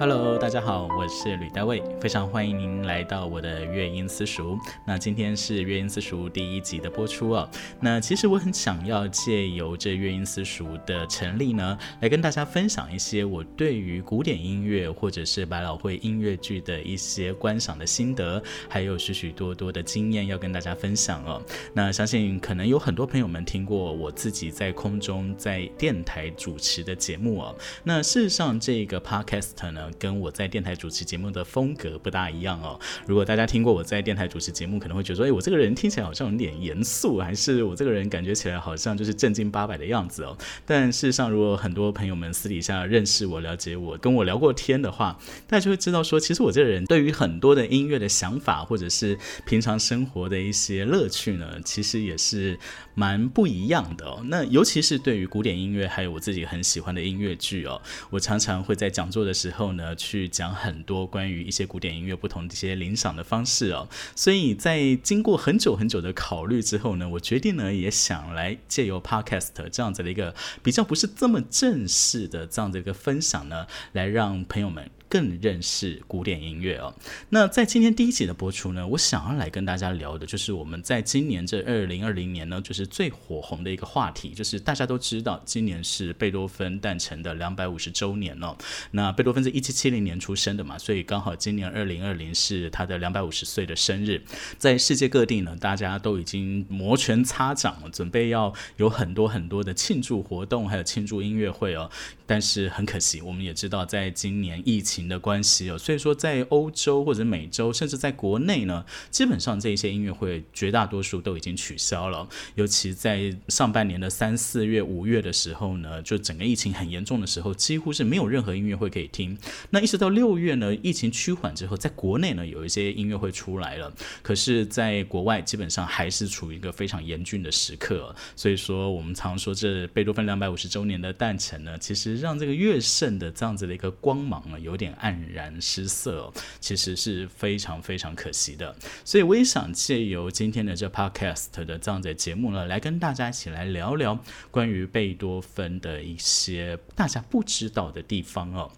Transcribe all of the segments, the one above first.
Hello，大家好，我是吕大卫，非常欢迎您来到我的乐音私塾。那今天是乐音私塾第一集的播出哦。那其实我很想要借由这乐音私塾的成立呢，来跟大家分享一些我对于古典音乐或者是百老汇音乐剧的一些观赏的心得，还有许许多多的经验要跟大家分享哦。那相信可能有很多朋友们听过我自己在空中在电台主持的节目哦。那事实上这个 Podcast 呢？跟我在电台主持节目的风格不大一样哦。如果大家听过我在电台主持节目，可能会觉得说，哎，我这个人听起来好像有点严肃，还是我这个人感觉起来好像就是正经八百的样子哦。但事实上，如果很多朋友们私底下认识我、了解我、跟我聊过天的话，大家就会知道说，其实我这个人对于很多的音乐的想法，或者是平常生活的一些乐趣呢，其实也是蛮不一样的哦。那尤其是对于古典音乐，还有我自己很喜欢的音乐剧哦，我常常会在讲座的时候呢。呃，去讲很多关于一些古典音乐不同的一些领赏的方式哦，所以在经过很久很久的考虑之后呢，我决定呢也想来借由 Podcast 这样子的一个比较不是这么正式的这样的一个分享呢，来让朋友们。更认识古典音乐哦。那在今天第一集的播出呢，我想要来跟大家聊的就是我们在今年这二零二零年呢，就是最火红的一个话题，就是大家都知道今年是贝多芬诞辰的两百五十周年哦。那贝多芬是一七七零年出生的嘛，所以刚好今年二零二零是他的两百五十岁的生日。在世界各地呢，大家都已经摩拳擦掌了，准备要有很多很多的庆祝活动，还有庆祝音乐会哦。但是很可惜，我们也知道，在今年疫情的关系哦，所以说在欧洲或者美洲，甚至在国内呢，基本上这一些音乐会绝大多数都已经取消了。尤其在上半年的三四月、五月的时候呢，就整个疫情很严重的时候，几乎是没有任何音乐会可以听。那一直到六月呢，疫情趋缓之后，在国内呢有一些音乐会出来了，可是在国外基本上还是处于一个非常严峻的时刻。所以说，我们常说这贝多芬两百五十周年的诞辰呢，其实。让这个乐圣的这样子的一个光芒啊，有点黯然失色，其实是非常非常可惜的。所以我也想借由今天的这 podcast 的这样的节目呢，来跟大家一起来聊聊关于贝多芬的一些大家不知道的地方哦。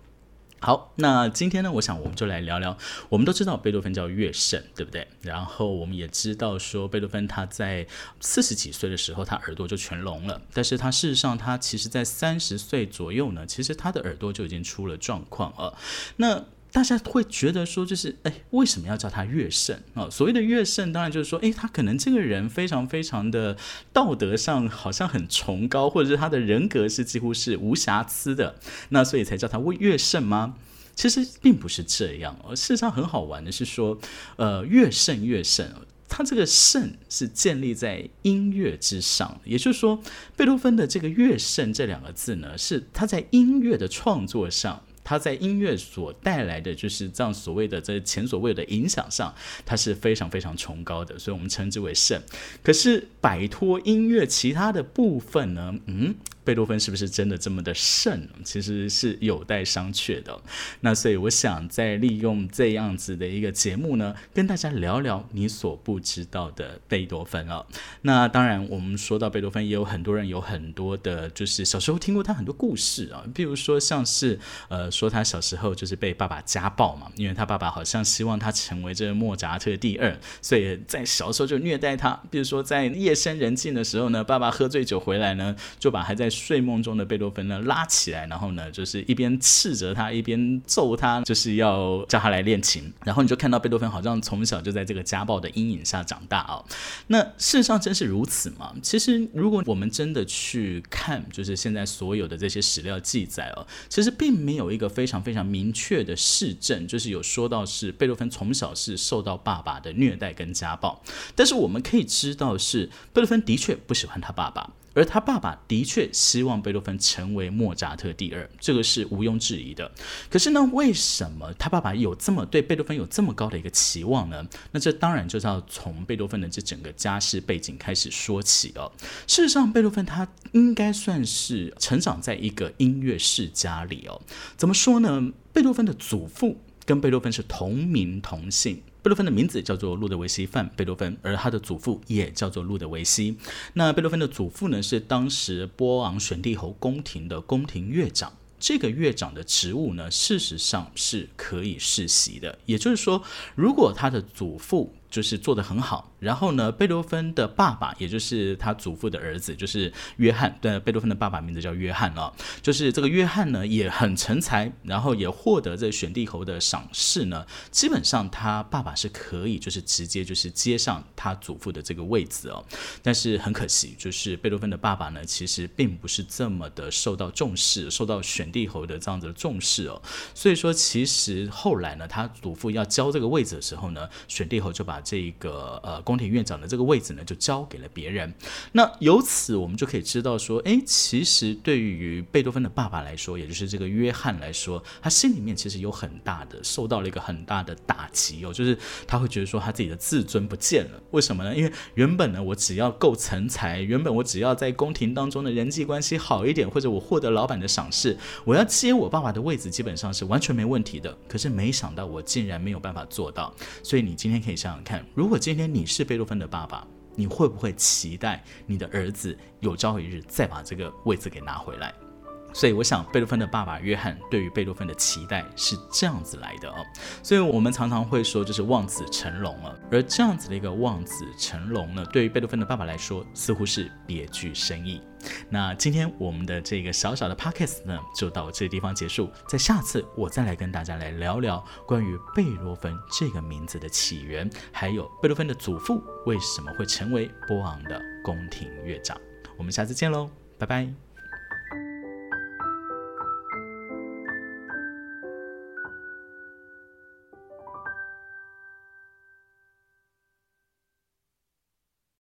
好，那今天呢，我想我们就来聊聊。我们都知道贝多芬叫乐圣，对不对？然后我们也知道说，贝多芬他在四十几岁的时候，他耳朵就全聋了。但是他事实上，他其实在三十岁左右呢，其实他的耳朵就已经出了状况了。那大家会觉得说，就是哎，为什么要叫他乐圣啊？所谓的乐圣，当然就是说，哎，他可能这个人非常非常的道德上好像很崇高，或者是他的人格是几乎是无瑕疵的，那所以才叫他为乐圣吗？其实并不是这样。事实上，很好玩的是说，呃，乐圣乐圣，他这个圣是建立在音乐之上，也就是说，贝多芬的这个乐圣这两个字呢，是他在音乐的创作上。他在音乐所带来的就是这样所谓的在前所未有的影响上，他是非常非常崇高的，所以我们称之为圣。可是摆脱音乐其他的部分呢？嗯。贝多芬是不是真的这么的圣？其实是有待商榷的。那所以我想再利用这样子的一个节目呢，跟大家聊聊你所不知道的贝多芬啊。那当然，我们说到贝多芬，也有很多人有很多的，就是小时候听过他很多故事啊。比如说像是呃，说他小时候就是被爸爸家暴嘛，因为他爸爸好像希望他成为这个莫扎特第二，所以在小时候就虐待他。比如说在夜深人静的时候呢，爸爸喝醉酒回来呢，就把还在睡梦中的贝多芬呢拉起来，然后呢就是一边斥责他，一边揍他，就是要叫他来练琴。然后你就看到贝多芬好像从小就在这个家暴的阴影下长大啊。那事实上真是如此吗？其实如果我们真的去看，就是现在所有的这些史料记载哦，其实并没有一个非常非常明确的事证，就是有说到是贝多芬从小是受到爸爸的虐待跟家暴。但是我们可以知道是贝多芬的确不喜欢他爸爸。而他爸爸的确希望贝多芬成为莫扎特第二，这个是毋庸置疑的。可是呢，为什么他爸爸有这么对贝多芬有这么高的一个期望呢？那这当然就是要从贝多芬的这整个家世背景开始说起哦。事实上，贝多芬他应该算是成长在一个音乐世家里哦。怎么说呢？贝多芬的祖父跟贝多芬是同名同姓。贝多芬的名字叫做路德维希·范贝多芬，而他的祖父也叫做路德维希。那贝多芬的祖父呢，是当时波昂选帝侯宫廷的宫廷乐长。这个乐长的职务呢，事实上是可以世袭的。也就是说，如果他的祖父就是做得很好。然后呢，贝多芬的爸爸，也就是他祖父的儿子，就是约翰。对，贝多芬的爸爸名字叫约翰啊。就是这个约翰呢，也很成才，然后也获得这选帝侯的赏识呢。基本上他爸爸是可以，就是直接就是接上他祖父的这个位子哦。但是很可惜，就是贝多芬的爸爸呢，其实并不是这么的受到重视，受到选帝侯的这样子的重视哦。所以说，其实后来呢，他祖父要交这个位子的时候呢，选帝侯就把这个呃。宫廷院长的这个位置呢，就交给了别人。那由此我们就可以知道说，哎，其实对于贝多芬的爸爸来说，也就是这个约翰来说，他心里面其实有很大的受到了一个很大的打击哦，就是他会觉得说他自己的自尊不见了。为什么呢？因为原本呢，我只要够成才，原本我只要在宫廷当中的人际关系好一点，或者我获得老板的赏识，我要接我爸爸的位置，基本上是完全没问题的。可是没想到我竟然没有办法做到。所以你今天可以想想看，如果今天你是贝多芬的爸爸，你会不会期待你的儿子有朝一日再把这个位置给拿回来？所以，我想贝多芬的爸爸约翰对于贝多芬的期待是这样子来的哦。所以我们常常会说，就是望子成龙了。而这样子的一个望子成龙呢，对于贝多芬的爸爸来说，似乎是别具深意。那今天我们的这个小小的 podcast 呢，就到这个地方结束。在下次我再来跟大家来聊聊关于贝多芬这个名字的起源，还有贝多芬的祖父为什么会成为波昂的宫廷乐长。我们下次见喽，拜拜。